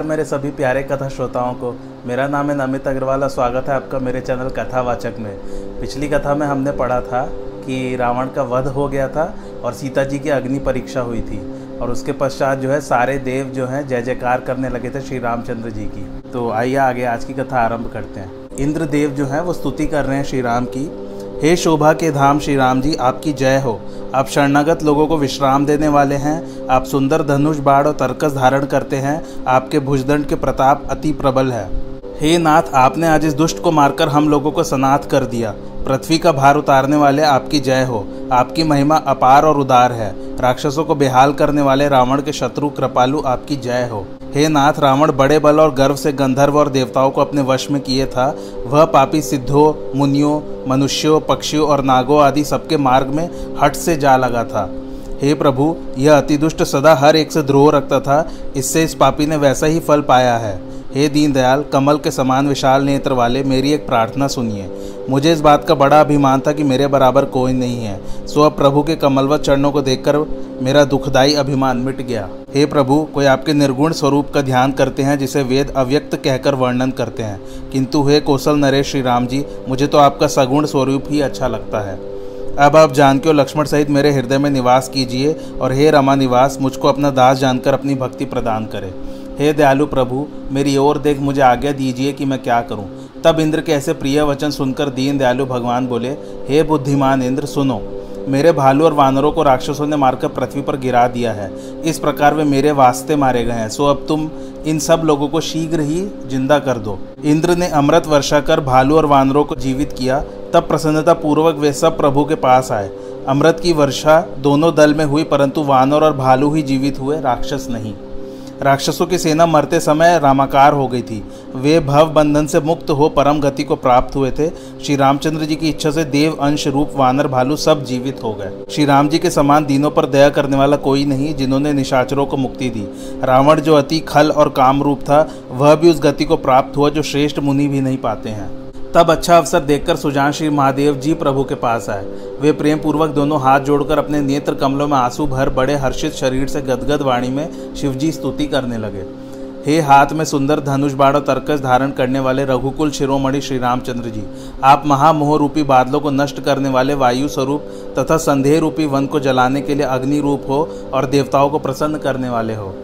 यार मेरे सभी प्यारे कथा श्रोताओं को। मेरा नाम है नमित अग्रवाल स्वागत है आपका मेरे चैनल कथावाचक में। पिछली कथा में हमने पढ़ा था कि रावण का वध हो गया था और सीता जी की अग्नि परीक्षा हुई थी और उसके पश्चात जो है सारे देव जो हैं जय जयकार करने लगे थे श्री रामचंद्र जी की। तो आइए आगे आज की कथा आरंभ करते हैं। इंद्र देव जो हैं वो स्तुति कर रहे हैं श्री राम की। हे शोभा के धाम श्री राम जी, आपकी जय हो। आप शरणागत लोगों को विश्राम देने वाले हैं। आप सुंदर धनुष बाढ़ और तर्कस धारण करते हैं। आपके भुजदंड के प्रताप अति प्रबल है। हे नाथ, आपने आज इस दुष्ट को मारकर हम लोगों को सनाथ कर दिया। पृथ्वी का भार उतारने वाले आपकी जय हो। आपकी महिमा अपार और उदार है। राक्षसों को बेहाल करने वाले रावण के शत्रु, कृपालु आपकी जय हो। हे नाथ, रावण बड़े बल और गर्व से गंधर्व और देवताओं को अपने वश में किए था। वह पापी सिद्धों, मुनियों, मनुष्यों, पक्षियों और नागों आदि सबके मार्ग में हट से जा लगा था। हे प्रभु, यह अतिदुष्ट सदा हर एक से द्रोह रखता था, इससे इस पापी ने वैसा ही फल पाया है। हे दीनदयाल, कमल के समान विशाल नेत्र वाले मेरी एक प्रार्थना सुनिए। मुझे इस बात का बड़ा अभिमान था कि मेरे बराबर कोई नहीं है। सो अब प्रभु के कमलवत चरणों को देखकर मेरा दुखदाई अभिमान मिट गया। हे प्रभु, कोई आपके निर्गुण स्वरूप का ध्यान करते हैं जिसे वेद अव्यक्त कहकर वर्णन करते हैं? किंतु हे कौशल नरेश श्री राम जी, मुझे तो आपका सगुण स्वरूप ही अच्छा लगता है। अब आप जानकी और लक्ष्मण सहित मेरे हृदय में निवास कीजिए और हे रमा निवास, मुझको अपना दास जानकर अपनी भक्ति प्रदान करें। हे दयालु प्रभु, मेरी ओर देख, मुझे आज्ञा दीजिए कि मैं क्या करूँ। तब इंद्र के ऐसे प्रिय वचन सुनकर दीन दयालु भगवान बोले, हे बुद्धिमान इंद्र, सुनो। मेरे भालू और वानरों को राक्षसों ने मारकर पृथ्वी पर गिरा दिया है। इस प्रकार वे मेरे वास्ते मारे गए हैं। सो अब तुम इन सब लोगों को शीघ्र ही ज़िंदा कर दो। इंद्र ने अमृत वर्षा कर भालू और वानरों को जीवित किया। तब प्रसन्नता पूर्वक वे सब प्रभु के पास आए। अमृत की वर्षा दोनों दल में हुई, परंतु वानर और भालू ही जीवित हुए, राक्षस नहीं। राक्षसों की सेना मरते समय रामाकार हो गई थी। वे भव बंधन से मुक्त हो परम गति को प्राप्त हुए थे। श्री रामचंद्र जी की इच्छा से देव, अंश, रूप, वानर, भालू सब जीवित हो गए। श्री राम जी के समान दिनों पर दया करने वाला कोई नहीं जिन्होंने निशाचरों को मुक्ति दी। रावण जो अति खल और काम रूप था, वह भी उस गति को प्राप्त हुआ जो श्रेष्ठ मुनि भी नहीं पाते हैं। तब अच्छा अवसर देखकर सुजान श्री महादेव जी प्रभु के पास आए। वे प्रेम पूर्वक दोनों हाथ जोड़कर अपने नेत्र कमलों में आँसू भर बड़े हर्षित शरीर से गदगद वाणी में शिवजी स्तुति करने लगे। हे हाथ में सुंदर धनुष बाढ़ और तर्कस धारण करने वाले रघुकुल शिरोमणि श्री रामचंद्र जी, आप महामोह रूपी बादलों को नष्ट करने वाले वायु स्वरूप तथा संदेह रूपी वन को जलाने के लिए अग्नि रूप हो और देवताओं को प्रसन्न करने वाले हो।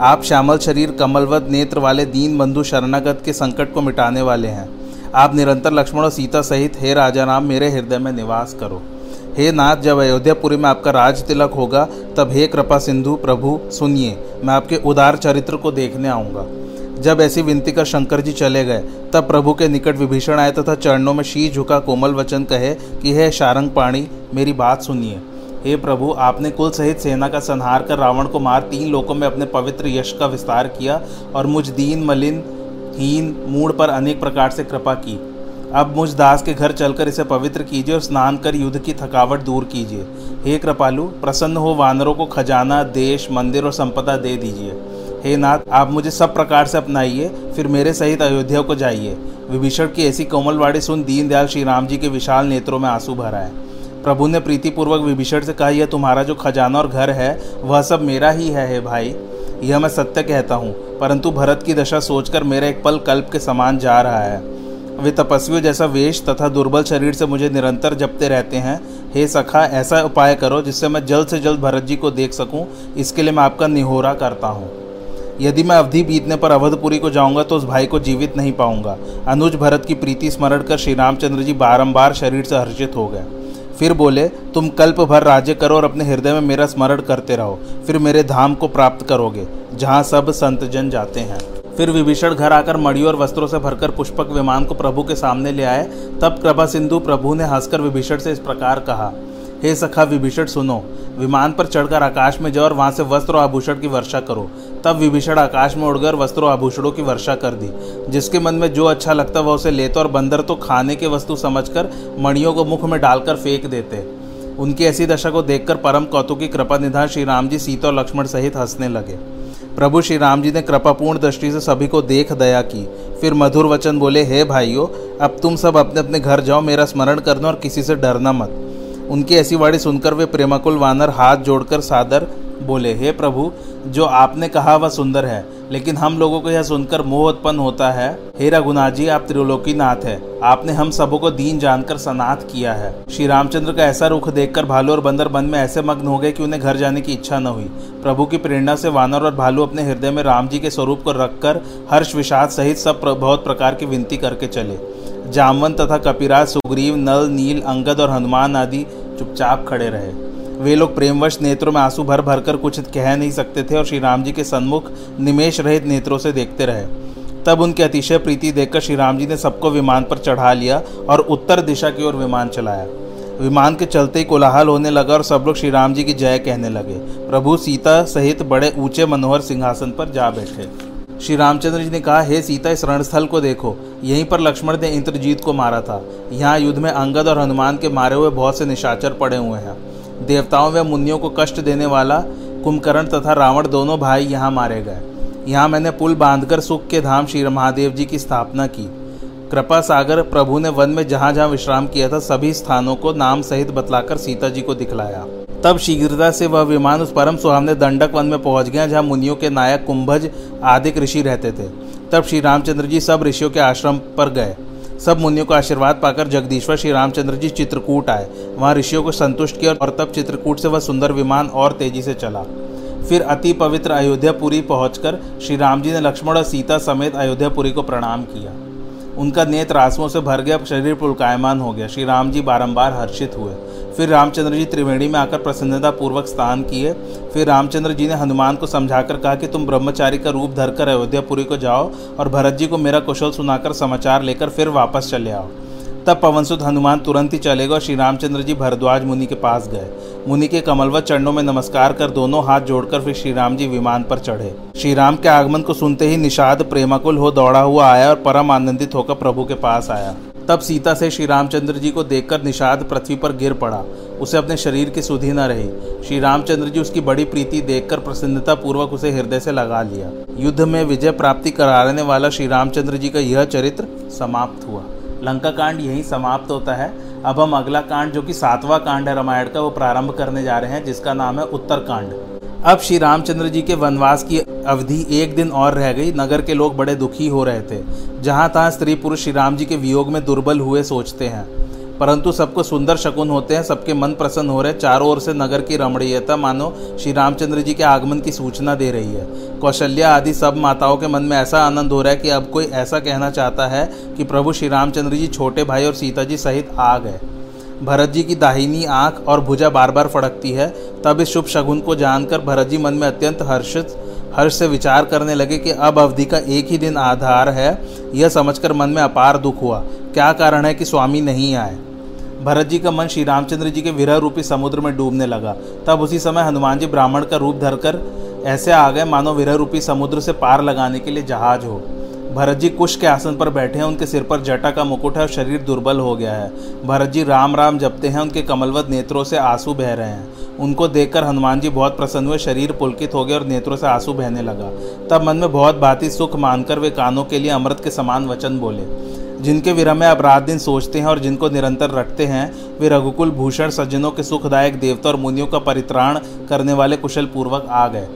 आप श्यामल शरीर कमलवत नेत्र वाले दीन बंधु शरणागत के संकट को मिटाने वाले हैं। आप निरंतर लक्ष्मण और सीता सहित, हे राजा राम, मेरे हृदय में निवास करो। हे नाथ, जब अयोध्यापुरी में आपका राज तिलक होगा, तब हे कृपा सिंधु, प्रभु, सुनिए, मैं आपके उदार चरित्र को देखने आऊँगा। जब ऐसी विनती कर शंकर जी चले गए, तब प्रभु के निकट विभीषण आए तथा चरणों में शी झुका कोमल वचन कहे कि, हे शारंग पाणी, मेरी बात सुनिए। हे प्रभु, आपने कुल सहित सेना का संहार कर रावण को मार तीन लोकों में अपने पवित्र यश का विस्तार किया और मुझ दीन, मलिन हीन मूड पर अनेक प्रकार से कृपा की। अब मुझ दास के घर चलकर इसे पवित्र कीजिए और स्नान कर युद्ध की थकावट दूर कीजिए। हे कृपालु, प्रसन्न हो, वानरों को खजाना, देश, मंदिर और संपदा दे दीजिए। हे नाथ, आप मुझे सब प्रकार से अपनाइए, फिर मेरे सहित अयोध्या को जाइए। विभीषण की ऐसी कोमलवाड़ी सुन दीनदयाल श्री राम जी के विशाल नेत्रों में आँसू भर आए प्रभु ने प्रीतिपूर्वक विभीषण से कहा, यह तुम्हारा जो खजाना और घर है, वह सब मेरा ही है, हे भाई। यह मैं सत्य कहता हूँ, परंतु भरत की दशा सोचकर मेरा एक पल कल्प के समान जा रहा है। वे तपस्वियों जैसा वेश तथा दुर्बल शरीर से मुझे निरंतर जपते रहते हैं। हे सखा, ऐसा उपाय करो जिससे मैं जल्द से जल्द भरत जी को देख सकूँ। इसके लिए मैं आपका निहोरा करता हूँ। यदि मैं अवधि बीतने पर अवधपुरी को जाऊँगा तो उस भाई को जीवित नहीं पाऊँगा। अनुज भरत की प्रीति स्मरण कर श्री रामचंद्र जी बारंबार शरीर से हर्षित हो गए। फिर बोले, तुम कल्प भर राज्य करो और अपने हृदय में मेरा स्मरण करते रहो। फिर मेरे धाम को प्राप्त करोगे, जहाँ सब संत जन जाते हैं। फिर विभीषण घर आकर मड़ियों और वस्त्रों से भरकर पुष्पक विमान को प्रभु के सामने ले आए। तब कृपा सिंधु प्रभु ने हंसकर विभीषण से इस प्रकार कहा, हे सखा विभीषण, सुनो। विमान पर चढ़कर आकाश में जाओ और वहाँ से वस्त्र और आभूषण की वर्षा करो। तब विभीषण आकाश में उड़कर वस्त्र और आभूषणों की वर्षा कर दी। जिसके मन में जो अच्छा लगता वह उसे लेते और बंदर तो खाने के वस्तु समझकर मणियों को मुख में डालकर फेंक देते। उनकी ऐसी दशा को देखकर परम कौतुकी कृपा निधान श्री राम जी सीता और लक्ष्मण सहित हंसने लगे। प्रभु श्री राम जी ने कृपापूर्ण दृष्टि से सभी को देख दया की। फिर मधुर वचन बोले, हे भाइयों, अब तुम सब अपने अपने घर जाओ, मेरा स्मरण करना और किसी से डरना मत। उनकी ऐसी वाणी सुनकर वे प्रेमाकुल वानर हाथ जोड़कर सादर बोले, हे प्रभु, जो आपने कहा वह सुंदर है, लेकिन हम लोगों को यह सुनकर मोह उत्पन्न होता है। हे रघुनाथ जी आप त्रिलोकी नाथ है। आपने हम सबों को दीन जानकर सनाथ किया है। श्री रामचंद्र का ऐसा रुख देखकर भालू और बंदर मन में ऐसे मग्न हो गए कि उन्हें घर जाने की इच्छा न हुई। प्रभु की प्रेरणा से वानर और भालू अपने हृदय में राम जी के स्वरूप को रखकर हर्ष विषाद सहित सब बहुत प्रकार की विनती करके चले। जामवन तथा कपिराज, सुग्रीव, नल, नील, अंगद और हनुमान आदि चुपचाप खड़े रहे। वे लोग प्रेमवश नेत्रों में आँसू भर भर कर कुछ कह नहीं सकते थे और श्री राम जी के सन्मुख निमेश रहित नेत्रों से देखते रहे। तब उनकी अतिशय प्रीति देखकर श्री राम जी ने सबको विमान पर चढ़ा लिया और उत्तर दिशा की ओर विमान चलाया। विमान के चलते ही कोलाहल होने लगा और सब लोग श्री राम जी की जय कहने लगे। प्रभु सीता सहित बड़े ऊँचे मनोहर सिंहासन पर जा बैठे। श्री रामचंद्र जी ने कहा, हे सीता, इस रणस्थल को देखो। यहीं पर लक्ष्मण ने इंद्रजीत को मारा था। यहाँ युद्ध में अंगद और हनुमान के मारे हुए बहुत से निशाचर पड़े हुए हैं। देवताओं व मुनियों को कष्ट देने वाला कुंभकर्ण तथा रावण दोनों भाई यहाँ मारे गए। यहाँ मैंने पुल बांधकर सुख के धाम श्री महादेव जी की स्थापना की। कृपा सागर प्रभु ने वन में जहाँ जहाँ विश्राम किया था, सभी स्थानों को नाम सहित बतलाकर सीता जी को दिखलाया। तब शीघ्रता से वह विमान उस परम सुहावने दंडक वन में पहुँच गया जहाँ मुनियों के नायक, कुंभज आदि ऋषि रहते थे। तब श्री रामचंद्र जी सब ऋषियों के आश्रम पर गए। सब मुनियों का आशीर्वाद पाकर जगदीश्वर श्री रामचंद्र जी चित्रकूट आए। वहाँ ऋषियों को संतुष्ट किया और तब चित्रकूट से वह सुंदर विमान और तेज़ी से चला। फिर अति पवित्र अयोध्यापुरी पहुंचकर श्री राम जी ने लक्ष्मण और सीता समेत अयोध्यापुरी को प्रणाम किया। उनका नेत्र आंसुओं से भर गया, शरीर पुलकायमान हो गया। श्री राम जी बारम्बार हर्षित हुए। फिर रामचंद्र जी त्रिवेणी में आकर प्रसन्नता पूर्वक स्नान किए। फिर रामचंद्र जी ने हनुमान को समझाकर कहा कि तुम ब्रह्मचारी का रूप धरकर अयोध्यापुरी को जाओ और भरत जी को मेरा कुशल सुनाकर समाचार लेकर फिर वापस चले आओ। तब पवनसुत हनुमान तुरंत ही चले गए और श्री रामचंद्र जी भरद्वाज मुनि के पास गए। मुनि के कमलवत चरणों में नमस्कार कर दोनों हाथ जोड़कर फिर श्री राम जी विमान पर चढ़े। श्री राम के आगमन को सुनते ही निषाद प्रेमाकुल हो दौड़ा हुआ आया और परम आनंदित होकर प्रभु के पास आया। तब सीता से श्री रामचंद्र जी को देखकर निषाद पृथ्वी पर गिर पड़ा। उसे अपने शरीर की सुधि न रही। श्री रामचंद्र जी उसकी बड़ी प्रीति देखकर प्रसन्नता पूर्वक उसे हृदय से लगा लिया। युद्ध में विजय प्राप्ति कराने वाला श्री रामचंद्र जी का यह चरित्र समाप्त हुआ। लंका कांड यहीं समाप्त होता है। अब हम अगला कांड, जो कि सातवां कांड है रामायण का, वो प्रारंभ करने जा रहे हैं, जिसका नाम है उत्तर कांड। अब श्री रामचंद्र जी के वनवास की अवधि एक दिन और रह गई। नगर के लोग बड़े दुखी हो रहे थे। जहाँ तहाँ स्त्री पुरुष श्री राम जी के वियोग में दुर्बल हुए सोचते हैं। परंतु सबको सुंदर शकुन होते हैं, सबके मन प्रसन्न हो रहे हैं। चारों ओर से नगर की रमणीयता, मानो श्री रामचंद्र जी के आगमन की सूचना दे रही है। कौशल्या आदि सब माताओं के मन में ऐसा आनंद हो रहा है कि अब कोई ऐसा कहना चाहता है कि प्रभु श्री रामचंद्र जी छोटे भाई और सीता जी सहित आ गए। भरत जी की दाहिनी आँख और भुजा बार बार फड़कती है। तब इस शुभ शगुन को जानकर भरत जी मन में अत्यंत हर्षित, हर्ष से विचार करने लगे कि अब अवधि का एक ही दिन आधार है। यह समझकर मन में अपार दुख हुआ। क्या कारण है कि स्वामी नहीं आए? भरत जी का मन श्री रामचंद्र जी के विरह रूपी समुद्र में डूबने लगा। तब उसी समय हनुमान जी ब्राह्मण का रूप धरकर ऐसे आ गए मानो विरह रूपी समुद्र से पार लगाने के लिए जहाज़ हो। भरत जी कुश के आसन पर बैठे हैं, उनके सिर पर जटा का मुकुट है और शरीर दुर्बल हो गया है। भरत जी राम राम जपते हैं, उनके कमलवत नेत्रों से आँसू बह रहे हैं। उनको देखकर हनुमान जी बहुत प्रसन्न हुए, शरीर पुलकित हो गया और नेत्रों से आँसू बहने लगा। तब मन में बहुत भांति सुख मानकर वे कानों के लिए अमृत के समान वचन बोले। जिनके विरह में आप रात दिन सोचते हैं और जिनको निरंतर रखते हैं, वे रघुकुल भूषण सज्जनों के सुखदायक देवता और मुनियों का परित्राण करने वाले कुशल पूर्वक आ गए।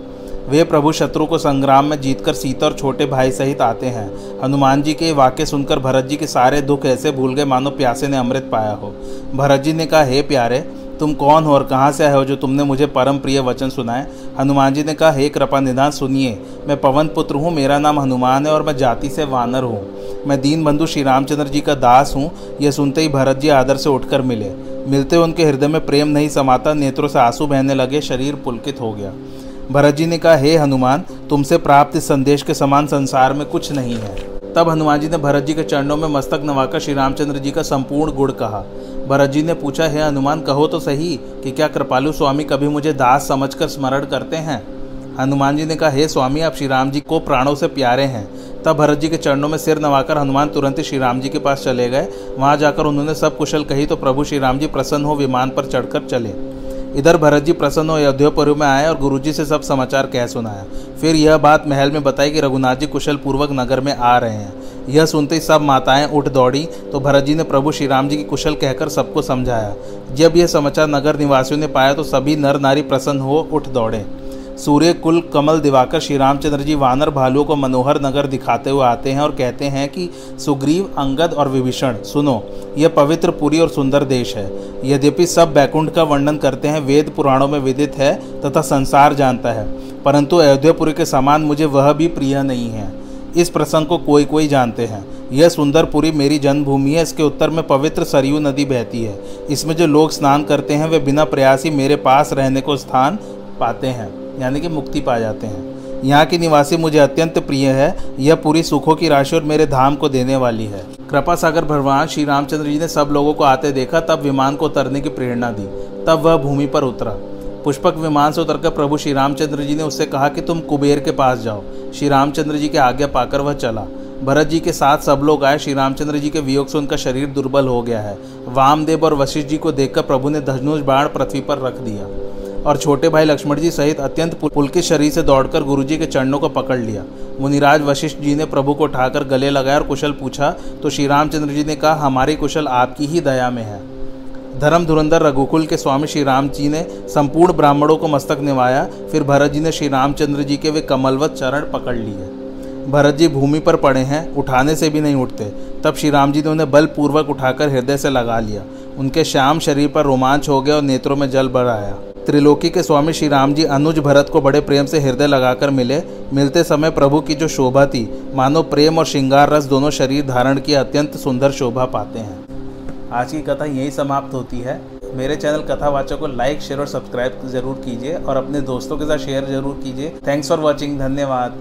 वे प्रभु शत्रु को संग्राम में जीतकर सीता और छोटे भाई सहित आते हैं। हनुमान जी के वाक्य सुनकर भरत जी के सारे दुख ऐसे भूल गए मानो प्यासे ने अमृत पाया हो। भरत जी ने कहा, हे प्यारे, तुम कौन हो और कहाँ से आए हो जो तुमने मुझे परम प्रिय वचन सुनाए? हनुमान जी ने कहा, हे कृपा निधान सुनिए, मैं पवन पुत्र हूँ, मेरा नाम हनुमान है और मैं जाति से वानर हूँ। मैं दीन बंधु श्री रामचंद्र जी का दास हूँ। यह सुनते ही भरत जी आदर से उठकर मिले। मिलते उनके हृदय में प्रेम नहीं समाता, नेत्रों से आँसू बहने लगे, शरीर पुलकित हो गया। भरत जी ने कहा, हे हनुमान, तुमसे प्राप्त इस संदेश के समान संसार में कुछ नहीं है। तब हनुमान जी ने भरत जी के चरणों में मस्तक नवाकर श्री रामचंद्र जी का संपूर्ण गुण कहा। भरत जी ने पूछा, हे हनुमान, कहो तो सही कि क्या कृपालु स्वामी कभी मुझे दास समझकर स्मरण करते हैं? हनुमान जी ने कहा, हे स्वामी, आप श्री राम जी को प्राणों से प्यारे हैं। तब भरत जी के चरणों में सिर नवाकर हनुमान तुरंत ही श्री राम जी के पास चले गए। वहाँ जाकर उन्होंने सब कुशल कही तो प्रभु श्री राम जी प्रसन्न हो विमान पर चढ़कर चले। इधर भरत जी प्रसन्न हो अयोध्यापुरी में आए और गुरुजी से सब समाचार कह सुनाया। फिर यह बात महल में बताई कि रघुनाथ जी कुशल पूर्वक नगर में आ रहे हैं। यह सुनते ही सब माताएँ उठ दौड़ी तो भरत जी ने प्रभु श्री राम जी की कुशल कहकर सबको समझाया। जब यह समाचार नगर निवासियों ने पाया तो सभी नर नारी प्रसन्न हो उठ दौड़े। सूर्य कुल कमल दिवाकर श्री रामचंद्र जी वानर भालुओं को मनोहर नगर दिखाते हुए आते हैं और कहते हैं कि सुग्रीव, अंगद और विभीषण, सुनो यह पवित्र पुरी और सुंदर देश है। यद्यपि सब बैकुंठ का वर्णन करते हैं, वेद पुराणों में विदित है तथा संसार जानता है, परंतु अयोध्यापुरी के समान मुझे वह भी प्रिय नहीं है। इस प्रसंग को कोई कोई जानते हैं। यह सुंदरपुरी मेरी जन्मभूमि है, इसके उत्तर में पवित्र सरयू नदी बहती है। इसमें जो लोग स्नान करते हैं, वे बिना प्रयास ही मेरे पास रहने को स्थान पाते हैं। यानी कि मुक्ति पा जाते हैं। यहाँ की निवासी मुझे अत्यंत प्रिय है। यह पूरी सुखों की राशि और मेरे धाम को देने वाली है। कृपा सागर भगवान श्री रामचंद्र जी ने सब लोगों को आते देखा, तब विमान को उतरने की प्रेरणा दी। तब वह भूमि पर उतरा। पुष्पक विमान से उतरकर प्रभु श्री रामचंद्र जी ने उससे कहा कि तुम कुबेर के पास जाओ। श्री रामचंद्र जी के आज्ञा पाकर वह चला। भरत जी के साथ सब लोग आए। श्री रामचंद्र जी के वियोग से उनका शरीर दुर्बल हो गया है। वामदेव और वशिष्ठ जी को देखकर प्रभु ने धनुष बाण पृथ्वी पर रख दिया। और छोटे भाई लक्ष्मण जी सहित अत्यंत पुलकित शरीर से दौड़कर गुरु जी के चरणों को पकड़ लिया। मुनिराज वशिष्ठ जी ने प्रभु को उठाकर गले लगाया और कुशल पूछा तो श्री रामचंद्र जी ने कहा, हमारी कुशल आपकी ही दया में है धर्म धुरंधर रघुकुल के स्वामी श्री राम जी ने संपूर्ण ब्राह्मणों को मस्तक निवाया, फिर भरत जी ने श्री रामचंद्र जी के वे कमलवत चरण पकड़ लिए। भरत जी भूमि पर पड़े हैं, उठाने से भी नहीं उठते। तब श्री राम जी ने उन्हें बलपूर्वक उठाकर हृदय से लगा लिया। उनके श्याम शरीर पर रोमांच हो गया और नेत्रों में जल भर आया। त्रिलोकी के स्वामी श्री राम जी अनुज भरत को बड़े प्रेम से हृदय लगाकर मिले। मिलते समय प्रभु की जो शोभा थी, मानो प्रेम और श्रृंगार रस दोनों शरीर धारण की अत्यंत सुंदर शोभा पाते हैं। आज की कथा यही समाप्त होती है। मेरे चैनल कथावाचक को लाइक, शेयर और सब्सक्राइब ज़रूर कीजिए और अपने दोस्तों के साथ शेयर ज़रूर कीजिए। थैंक्स फॉर वॉचिंग धन्यवाद।